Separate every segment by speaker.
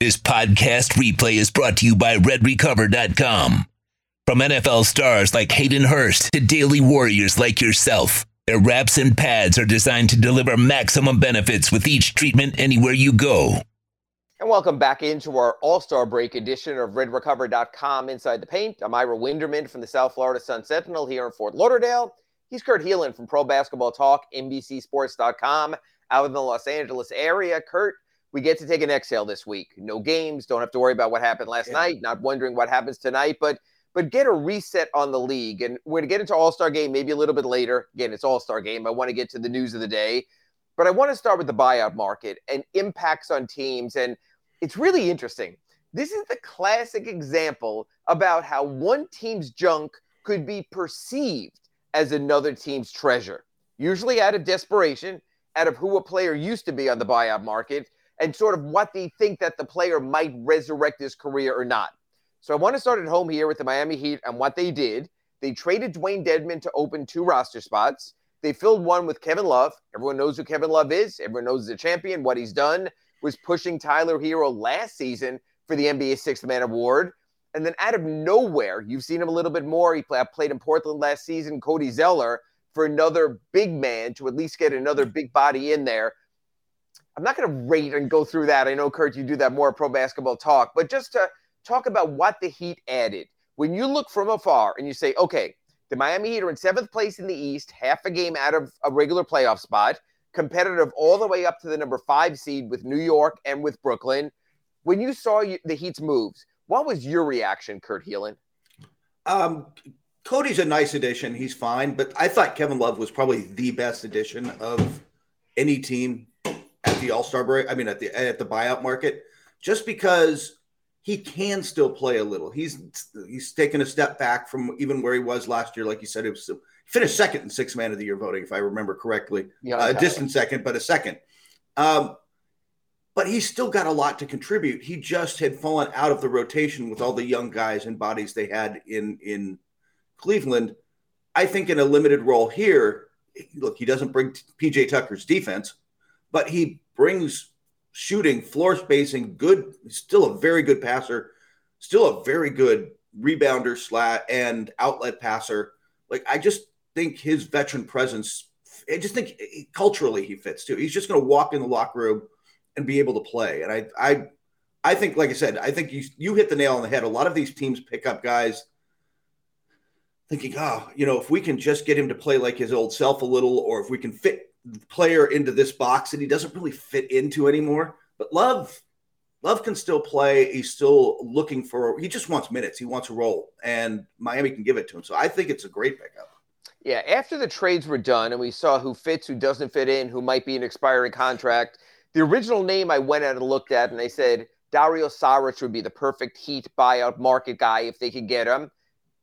Speaker 1: This podcast replay is brought to you by RedRecover.com. From NFL stars like Hayden Hurst to daily warriors like yourself, their wraps and pads are designed to deliver maximum benefits with each treatment anywhere you go.
Speaker 2: And welcome back into our All Star Break edition of RedRecover.com Inside the Paint. I'm Ira Winderman from the South Florida Sun Sentinel here in Fort Lauderdale. He's Kurt Helin from Pro Basketball Talk, NBCSports.com, out in the Los Angeles area. Kurt, we get to take an exhale this week. No games, don't have to worry about what happened last yeah. night, not wondering what happens tonight, but but get a reset on the league. And we're going to get into All-Star game maybe a little bit later. Again, it's All-Star game. I want to get to the news of the day. But I want to start with the buyout market and impacts on teams and it's really interesting. This is the classic example about how one team's junk could be perceived as another team's treasure, usually out of desperation, out of who a player used to be on the buyout market and sort of what they think that the player might resurrect his career or not. So I want to start at home here with the Miami Heat and what they did. They traded Dewayne Dedmon to open two roster spots. They filled one with Kevin Love. Everyone knows who Kevin Love is. Everyone knows he's a champion. What he's done was pushing Tyler Herro last season for the NBA Sixth Man Award. And then out of nowhere, you've seen him a little bit more. He played in Portland last season, Cody Zeller, for another big man to at least get another big body in there. I'm not going to rate and go through that. I know, Kurt, you do that more pro basketball talk, but just to talk about what the Heat added. When you look from afar and you say, okay, the Miami Heat are in seventh place in the East, half a game out of a regular playoff spot, competitive all the way up to the number five seed with New York and with Brooklyn. When you saw the Heat's moves, what was your reaction, Kurt Helin?
Speaker 3: Um, Cody's a nice addition. He's fine, but I thought Kevin Love was probably the best addition of any team at the All Star break. I mean, at the at the buyout market, just because he can still play a little. He's he's taken a step back from even where he was last year. Like you said, it was finished second in six man of the year voting, if I remember correctly. Yeah, uh, a distant second, but a second. Um, but he's still got a lot to contribute. He just had fallen out of the rotation with all the young guys and bodies they had in in Cleveland. I think in a limited role here, look, he doesn't bring PJ Tucker's defense, but he brings shooting, floor spacing, good, still a very good passer, still a very good rebounder, slat, and outlet passer. Like I just think his veteran presence, I just think culturally he fits too. He's just going to walk in the locker room and be able to play. And I, I, I think, like I said, I think you you hit the nail on the head. A lot of these teams pick up guys thinking, oh, you know, if we can just get him to play like his old self a little, or if we can fit player into this box that he doesn't really fit into anymore. But Love, Love can still play. He's still looking for. He just wants minutes. He wants a role, and Miami can give it to him. So I think it's a great pickup.
Speaker 2: Yeah, after the trades were done and we saw who fits, who doesn't fit in, who might be an expiring contract, the original name I went out and looked at, and they said Dario Saric would be the perfect Heat buyout market guy if they could get him.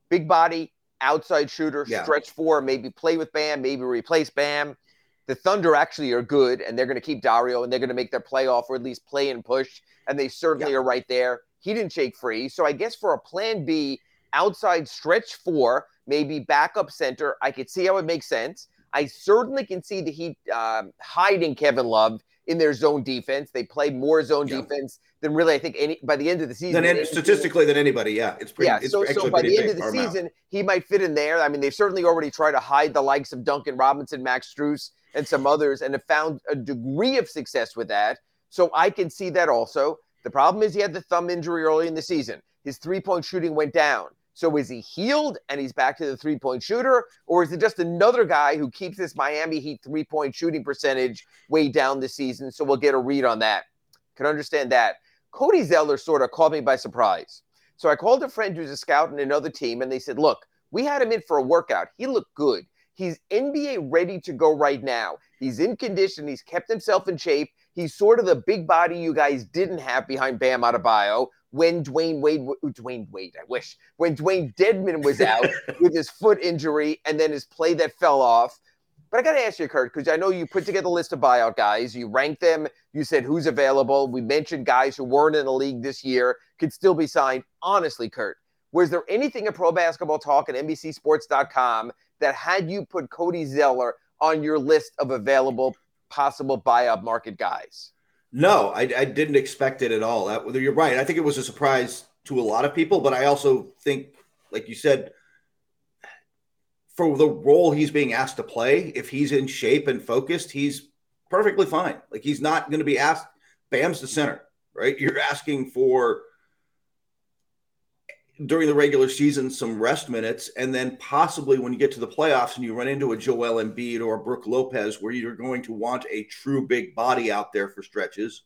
Speaker 2: Big body, outside shooter, yeah. stretch four, maybe play with Bam, maybe replace Bam the Thunder actually are good, and they're going to keep Dario, and they're going to make their playoff or at least play and push, and they certainly yeah. are right there. He didn't shake free, so I guess for a Plan B outside stretch four, maybe backup center, I could see how it makes sense. I certainly can see the Heat um, hiding Kevin Love in their zone defense. They play more zone yeah. defense than really I think any by the end of the season.
Speaker 3: Than statistically than anybody, yeah, it's pretty.
Speaker 2: Yeah,
Speaker 3: it's
Speaker 2: so, so by the end of the season, he might fit in there. I mean, they've certainly already tried to hide the likes of Duncan Robinson, Max Strus, and some others and have found a degree of success with that. So I can see that also. The problem is he had the thumb injury early in the season. His three point shooting went down. So is he healed and he's back to the three point shooter? Or is it just another guy who keeps this Miami Heat three point shooting percentage way down this season? So we'll get a read on that. Can understand that. Cody Zeller sort of caught me by surprise. So I called a friend who's a scout in another team and they said, look, we had him in for a workout. He looked good. He's NBA ready to go right now. He's in condition. He's kept himself in shape. He's sort of the big body you guys didn't have behind Bam Adebayo when Dwyane Wade, Dwayne Wade, I wish, when Dewayne Dedmon was out with his foot injury and then his play that fell off. But I got to ask you, Kurt, because I know you put together a list of buyout guys. You ranked them. You said who's available. We mentioned guys who weren't in the league this year could still be signed. Honestly, Kurt, was there anything in Pro Basketball Talk and NBCSports.com that had you put Cody Zeller on your list of available possible buyout market guys?
Speaker 3: No, I, I didn't expect it at all. That, you're right. I think it was a surprise to a lot of people, but I also think, like you said, for the role he's being asked to play, if he's in shape and focused, he's perfectly fine. Like he's not going to be asked. Bam's the center, right? You're asking for during the regular season some rest minutes, and then possibly when you get to the playoffs and you run into a Joel Embiid or a Brook Lopez, where you're going to want a true big body out there for stretches.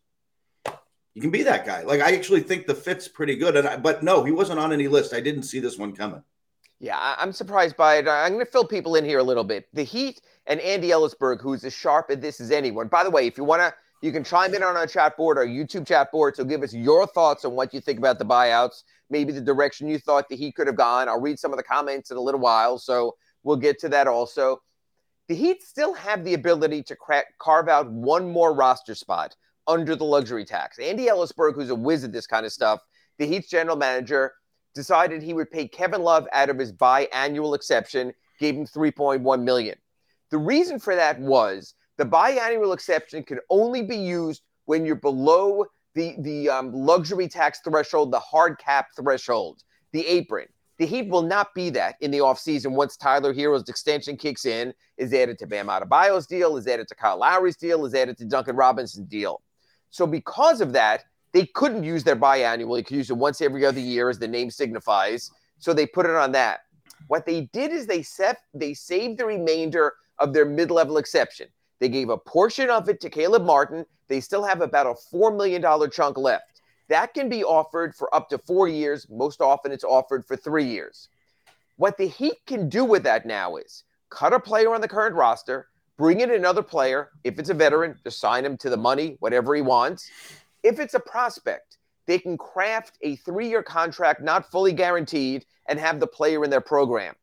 Speaker 3: You can be that guy. Like I actually think the fit's pretty good, and I, but no, he wasn't on any list. I didn't see this one coming.
Speaker 2: Yeah, I'm surprised by it. I'm going to fill people in here a little bit. The Heat and Andy Elisburg, who's as sharp at this as anyone. By the way, if you want to, you can chime in on our chat board, our YouTube chat board. So give us your thoughts on what you think about the buyouts, maybe the direction you thought that he could have gone. I'll read some of the comments in a little while. So we'll get to that also. The Heat still have the ability to crack, carve out one more roster spot under the luxury tax. Andy Elisburg, who's a whiz at this kind of stuff, the Heat's general manager, decided he would pay Kevin Love out of his biannual exception, gave him 3.1 million. The reason for that was the biannual exception can only be used when you're below the the um, luxury tax threshold, the hard cap threshold, the apron. The Heat will not be that in the offseason once Tyler Herro's extension kicks in, is added to Bam Adebayo's deal, is added to Kyle Lowry's deal, is added to Duncan Robinson's deal. So because of that, they couldn't use their biannual. They could use it once every other year, as the name signifies. So they put it on that. What they did is they set they saved the remainder of their mid-level exception. They gave a portion of it to Caleb Martin. They still have about a four million dollar chunk left. That can be offered for up to four years. Most often, it's offered for three years. What the Heat can do with that now is cut a player on the current roster, bring in another player. If it's a veteran, just sign him to the money, whatever he wants, if it's a prospect, they can craft a three year contract, not fully guaranteed, and have the player in their program.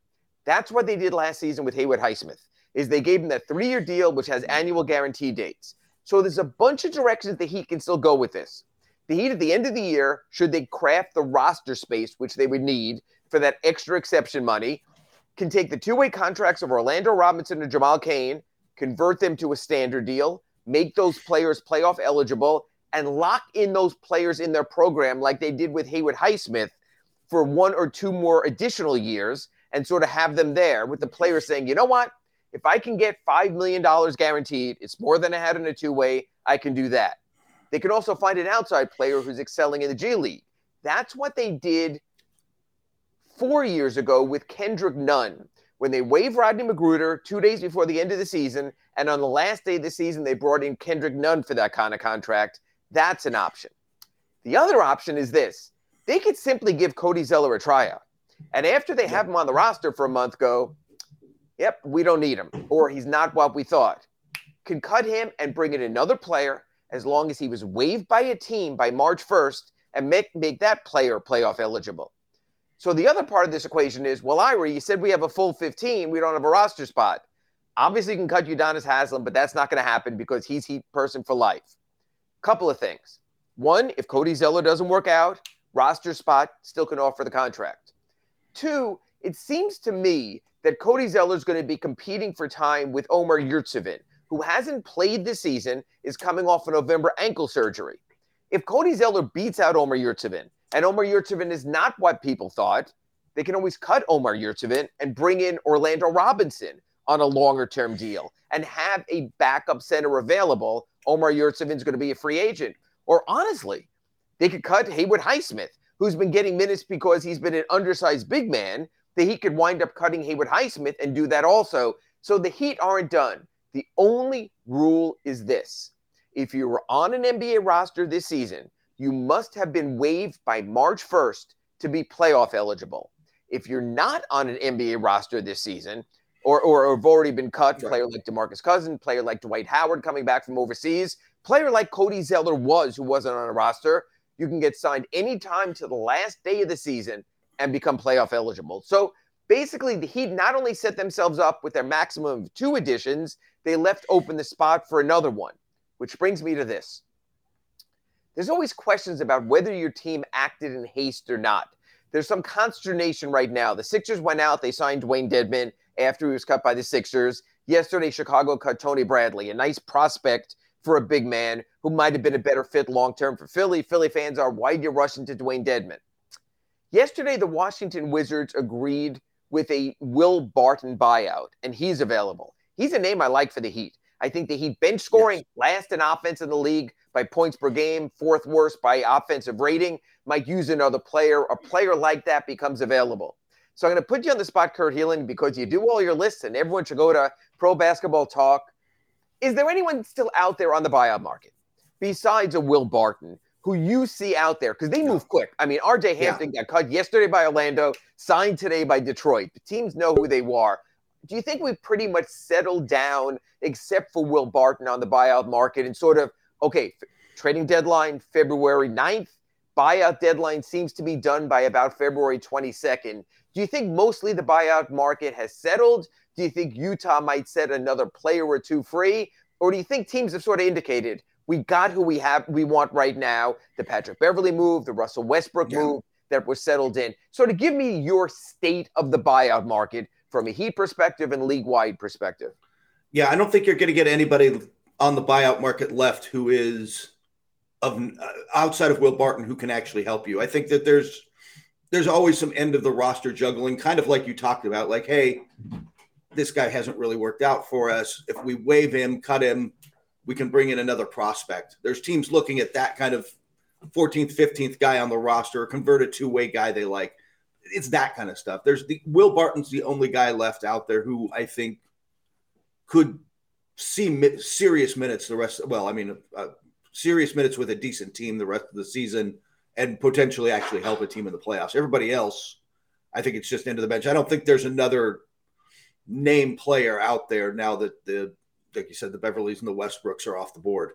Speaker 2: That's what they did last season with Haywood Highsmith, is they gave him that three year deal, which has annual guarantee dates. So there's a bunch of directions the Heat can still go with this. The Heat at the end of the year, should they craft the roster space, which they would need for that extra exception money, can take the two-way contracts of Orlando Robinson and Jamal Cain, convert them to a standard deal, make those players playoff eligible, and lock in those players in their program like they did with Haywood Highsmith for one or two more additional years and sort of have them there with the players saying, you know what? If I can get $5 million guaranteed, it's more than I had in a two way, I can do that. They can also find an outside player who's excelling in the G League. That's what they did four years ago with Kendrick Nunn when they waived Rodney McGruder two days before the end of the season. And on the last day of the season, they brought in Kendrick Nunn for that kind of contract. That's an option. The other option is this they could simply give Cody Zeller a tryout. And after they have him on the roster for a month, go, yep, we don't need him, or he's not what we thought. Can cut him and bring in another player as long as he was waived by a team by March 1st and make, make that player playoff eligible. So the other part of this equation is, well, Ira, you said we have a full 15, we don't have a roster spot. Obviously, you can cut Udonis Haslem, but that's not going to happen because he's Heat person for life. Couple of things. One, if Cody Zeller doesn't work out, roster spot still can offer the contract. Two, it seems to me that Cody Zeller is going to be competing for time with Omer Yurtseven, who hasn't played this season, is coming off a November ankle surgery. If Cody Zeller beats out Omer Yurtseven, and Omer Yurtseven is not what people thought, they can always cut Omer Yurtseven and bring in Orlando Robinson on a longer term deal and have a backup center available Omer Yurtseven's going to be a free agent. Or honestly, they could cut Haywood Highsmith, who's been getting minutes because he's been an undersized big man, that he could wind up cutting Haywood Highsmith and do that also. So the Heat aren't done. The only rule is this if you were on an NBA roster this season, you must have been waived by March 1st to be playoff eligible. If you're not on an NBA roster this season, or, or have already been cut. Right. Player like DeMarcus Cousins, player like Dwight Howard coming back from overseas, player like Cody Zeller was, who wasn't on a roster. You can get signed anytime to the last day of the season and become playoff eligible. So basically, the Heat not only set themselves up with their maximum of two additions, they left open the spot for another one, which brings me to this. There's always questions about whether your team acted in haste or not. There's some consternation right now. The Sixers went out, they signed Dewayne Dedmon after he was cut by the Sixers. Yesterday, Chicago cut Tony Bradley, a nice prospect for a big man who might have been a better fit long term for Philly. Philly fans are why are you rushing to Dewayne Dedmon. Yesterday, the Washington Wizards agreed with a Will Barton buyout, and he's available. He's a name I like for the Heat. I think the Heat bench scoring yes. last in offense in the league by points per game, fourth worst by offensive rating. Might use another player. A player like that becomes available. So I'm going to put you on the spot, Kurt Helin, because you do all your lists, and everyone should go to Pro Basketball Talk. Is there anyone still out there on the buyout market besides a Will Barton who you see out there? Because they move quick. I mean, RJ Hampton yeah. got cut yesterday by Orlando, signed today by Detroit. The teams know who they are. Do you think we've pretty much settled down, except for Will Barton on the buyout market, and sort of, okay, trading deadline February 9th? Buyout deadline seems to be done by about February 22nd. Do you think mostly the buyout market has settled? Do you think Utah might set another player or two free? Or do you think teams have sort of indicated we got who we have we want right now, the Patrick Beverley move, the Russell Westbrook yeah. move that was settled in. So to give me your state of the buyout market from a Heat perspective and league-wide perspective.
Speaker 3: Yeah, I don't think you're going to get anybody on the buyout market left who is of uh, outside of Will Barton who can actually help you. I think that there's there's always some end of the roster juggling, kind of like you talked about, like, hey, this guy hasn't really worked out for us. If we waive him, cut him, we can bring in another prospect. There's teams looking at that kind of 14th, 15th guy on the roster, convert a two way guy they like. It's that kind of stuff. There's the Will Barton's the only guy left out there who I think could see serious minutes the rest. Well, I mean, uh, serious minutes with a decent team the rest of the season and potentially actually help a team in the playoffs. Everybody else, I think it's just into the bench. I don't think there's another name player out there now that the like you said, the Beverleys and the Westbrooks are off the board.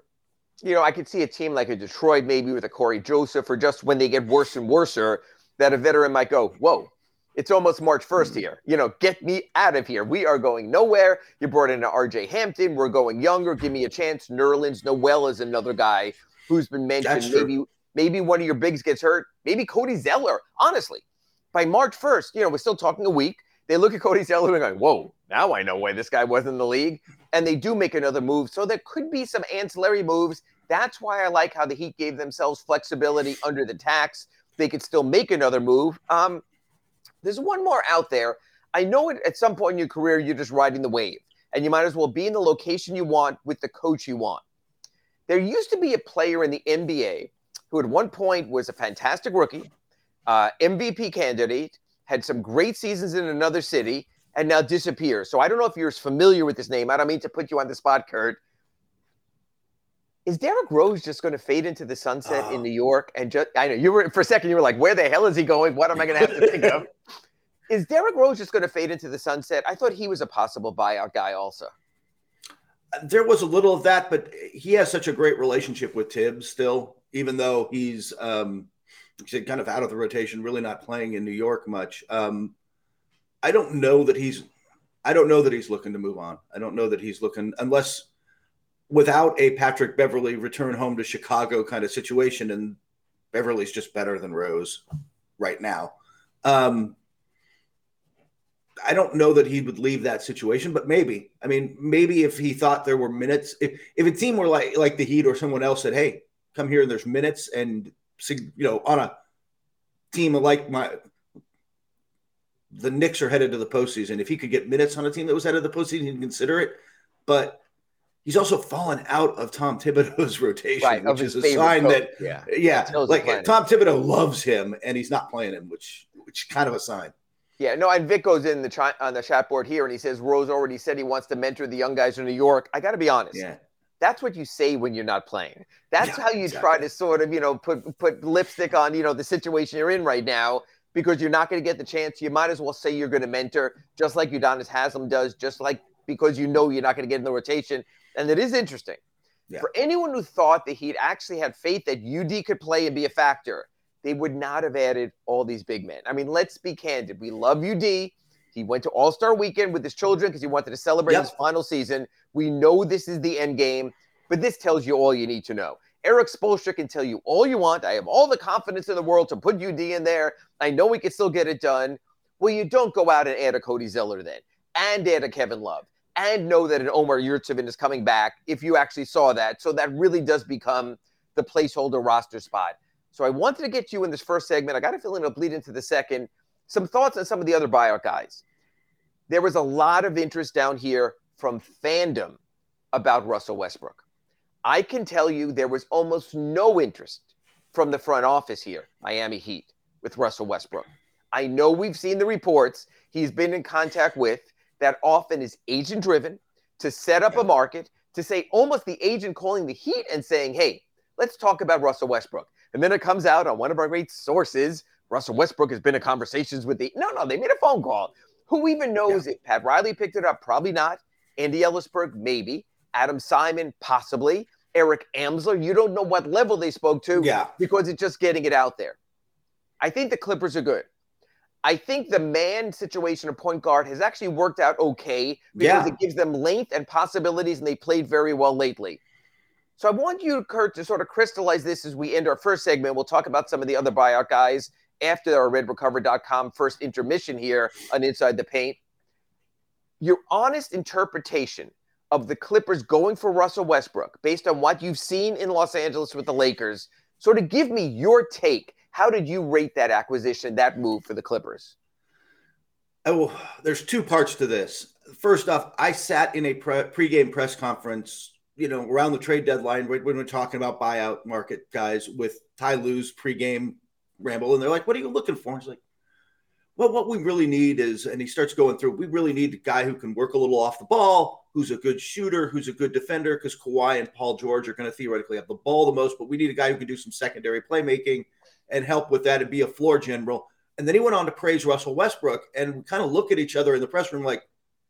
Speaker 2: You know, I could see a team like a Detroit, maybe with a Cory Joseph, or just when they get worse and worse, that a veteran might go, "Whoa, it's almost March 1st mm-hmm. here. You know, get me out of here. We are going nowhere. You brought in an RJ Hampton. We're going younger. Give me a chance. Nerlens Noel is another guy who's been mentioned. Maybe Maybe one of your bigs gets hurt. Maybe Cody Zeller. Honestly, by March 1st, you know, we're still talking a week. They look at Cody Zeller and going, whoa, now I know why this guy wasn't in the league. And they do make another move. So there could be some ancillary moves. That's why I like how the Heat gave themselves flexibility under the tax. They could still make another move. Um, there's one more out there. I know at some point in your career, you're just riding the wave, and you might as well be in the location you want with the coach you want. There used to be a player in the NBA who at one point was a fantastic rookie, uh, MVP candidate, had some great seasons in another city, and now disappears. So I don't know if you're familiar with this name. I don't mean to put you on the spot, Kurt. Is Derrick Rose just going to fade into the sunset in New York? And just I know you were for a second you were like, where the hell is he going? What am I going to have to think of? Is Derrick Rose just going to fade into the sunset? I thought he was a possible buyout guy also
Speaker 3: there was a little of that, but he has such a great relationship with Thibs still even though he's um, kind of out of the rotation, really not playing in New York much. Um, I don't know that he's. I don't know that he's looking to move on. I don't know that he's looking unless without a Patrick Beverley return home to Chicago kind of situation, and Beverley's just better than Rose right now. Um, I don't know that he would leave that situation, but maybe. I mean, maybe if he thought there were minutes, if if a team were like like the Heat or someone else said, "Hey, come here and there's minutes and you know on a team like my the Knicks are headed to the postseason. If he could get minutes on a team that was headed to the postseason, he'd consider it. But he's also fallen out of Tom Thibodeau's rotation, right, which is a sign coach. that yeah, yeah, like Tom Thibodeau loves him and he's not playing him, which which kind of a sign.
Speaker 2: Yeah, no, and Vic goes in the tri- on the chat board here and he says Rose already said he wants to mentor the young guys in New York. I got to be honest.
Speaker 3: Yeah
Speaker 2: that's what you say when you're not playing. That's yeah, how you exactly. try to sort of, you know, put put lipstick on, you know, the situation you're in right now because you're not going to get the chance. You might as well say you're going to mentor, just like Udonis Haslem does, just like because you know you're not going to get in the rotation. And it is interesting. Yeah. For anyone who thought that he'd actually had faith that UD could play and be a factor, they would not have added all these big men. I mean, let's be candid. We love UD. He went to All Star Weekend with his children because he wanted to celebrate yep. his final season. We know this is the end game, but this tells you all you need to know. Erik Spoelstra can tell you all you want. I have all the confidence in the world to put UD in there. I know we can still get it done. Well, you don't go out and add a Cody Zeller then, and add a Kevin Love, and know that an Omer Yurtseven is coming back if you actually saw that. So that really does become the placeholder roster spot. So I wanted to get you in this first segment. I got a feeling it'll bleed into the second. Some thoughts on some of the other buyout guys. There was a lot of interest down here from fandom about Russell Westbrook. I can tell you there was almost no interest from the front office here, Miami Heat, with Russell Westbrook. I know we've seen the reports he's been in contact with that often is agent driven to set up a market, to say almost the agent calling the Heat and saying, hey, let's talk about Russell Westbrook. And then it comes out on one of our great sources Russell Westbrook has been in conversations with the. No, no, they made a phone call. Who even knows yeah. if Pat Riley picked it up? Probably not. Andy Elisburg, maybe. Adam Simon, possibly. Eric Amsler, you don't know what level they spoke to
Speaker 3: yeah.
Speaker 2: because it's just getting it out there. I think the Clippers are good. I think the man situation of point guard has actually worked out okay because yeah. it gives them length and possibilities, and they played very well lately. So I want you, Kurt, to sort of crystallize this as we end our first segment. We'll talk about some of the other buyout guys after our redrecover.com first intermission here on Inside the Paint. Your honest interpretation of the Clippers going for Russell Westbrook, based on what you've seen in Los Angeles with the Lakers, sort of give me your take. How did you rate that acquisition, that move for the Clippers?
Speaker 3: Oh, there's two parts to this. First off, I sat in a pre- pregame press conference, you know, around the trade deadline when we're talking about buyout market guys with Ty Lue's pregame ramble, and they're like, "What are you looking for?" He's like, "Well, what we really need is," and he starts going through. We really need a guy who can work a little off the ball, who's a good shooter, who's a good defender, because Kawhi and Paul George are going to theoretically have the ball the most, but we need a guy who can do some secondary playmaking and help with that and be a floor general. And then he went on to praise Russell Westbrook, and we kind of look at each other in the press room like,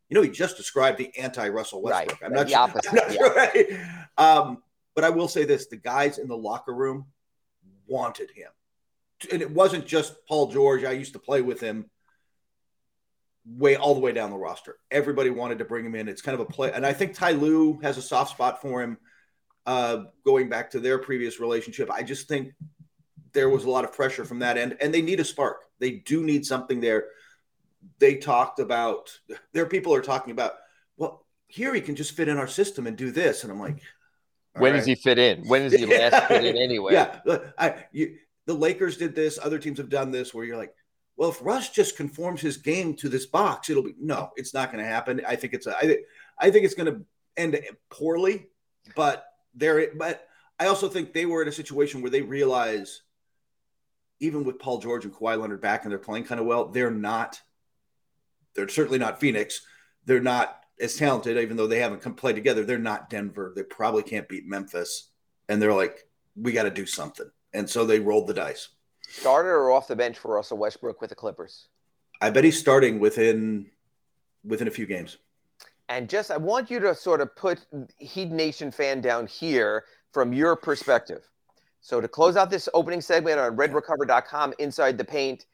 Speaker 3: you know, he just described the anti-Russell Westbrook.
Speaker 2: Right.
Speaker 3: I'm not
Speaker 2: the
Speaker 3: sure.
Speaker 2: Opposite,
Speaker 3: I'm not
Speaker 2: yeah.
Speaker 3: sure right? um, but I will say this: the guys in the locker room wanted him and it wasn't just Paul George. I used to play with him way all the way down the roster. Everybody wanted to bring him in. It's kind of a play, and I think Ty Lue has a soft spot for him. Uh, going back to their previous relationship, I just think there was a lot of pressure from that end, and they need a spark. They do need something there. They talked about their people are talking about. Well, here he can just fit in our system and do this, and I'm like,
Speaker 2: when right. does he fit in? When does he last fit in anyway?
Speaker 3: Yeah, I you, the Lakers did this. Other teams have done this where you're like, well, if Russ just conforms his game to this box, it'll be no, it's not going to happen. I think it's a, I, I think it's going to end poorly, but there, but I also think they were in a situation where they realize, even with Paul George and Kawhi Leonard back and they're playing kind of well, they're not, they're certainly not Phoenix. They're not as talented, even though they haven't come play together. They're not Denver. They probably can't beat Memphis. And they're like, we got to do something and so they rolled the dice.
Speaker 2: Starter or off the bench for Russell Westbrook with the Clippers?
Speaker 3: I bet he's starting within within a few games.
Speaker 2: And just I want you to sort of put Heat Nation fan down here from your perspective. So to close out this opening segment on redrecover.com inside the paint,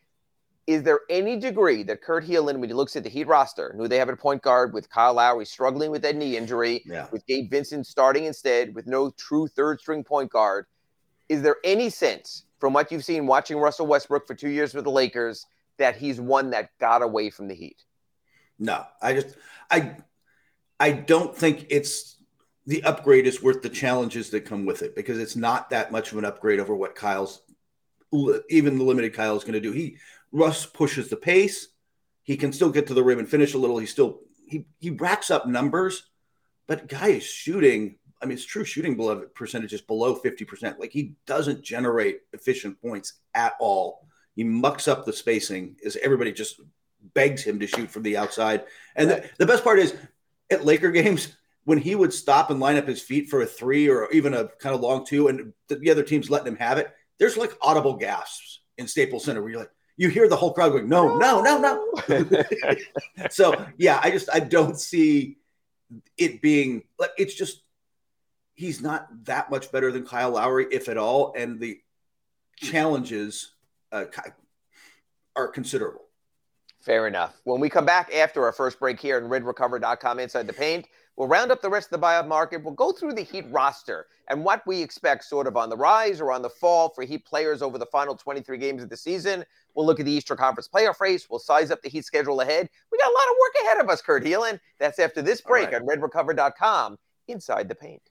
Speaker 2: is there any degree that Kurt Helin, when he looks at the Heat roster, who they have at point guard with Kyle Lowry struggling with that knee injury,
Speaker 3: yeah.
Speaker 2: with Gabe Vincent starting instead, with no true third string point guard, is there any sense from what you've seen watching Russell Westbrook for two years with the Lakers that he's one that got away from the Heat?
Speaker 3: No, I just I I don't think it's the upgrade is worth the challenges that come with it because it's not that much of an upgrade over what Kyle's even the limited Kyle is going to do. He Russ pushes the pace. He can still get to the rim and finish a little. He still he he racks up numbers, but guy is shooting I mean, it's true shooting percentage is below 50%. Like he doesn't generate efficient points at all. He mucks up the spacing as everybody just begs him to shoot from the outside. And the, the best part is at Laker games, when he would stop and line up his feet for a three or even a kind of long two, and the other team's letting him have it, there's like audible gasps in Staples Center where you're like, you hear the whole crowd going, no, no, no, no. so yeah, I just I don't see it being like it's just he's not that much better than Kyle Lowry, if at all, and the challenges uh, are considerable.
Speaker 2: Fair enough. When we come back after our first break here on redrecover.com inside the paint, We'll round up the rest of the buyout market. We'll go through the Heat roster and what we expect sort of on the rise or on the fall for Heat players over the final 23 games of the season. We'll look at the Eastern Conference playoff race. We'll size up the Heat schedule ahead. We got a lot of work ahead of us, Kurt Helin. That's after this break right. on redrecover.com inside the paint.